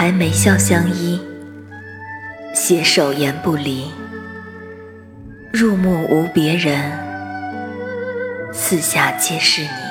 还眉笑相依，携手言不离。入目无别人，四下皆是你。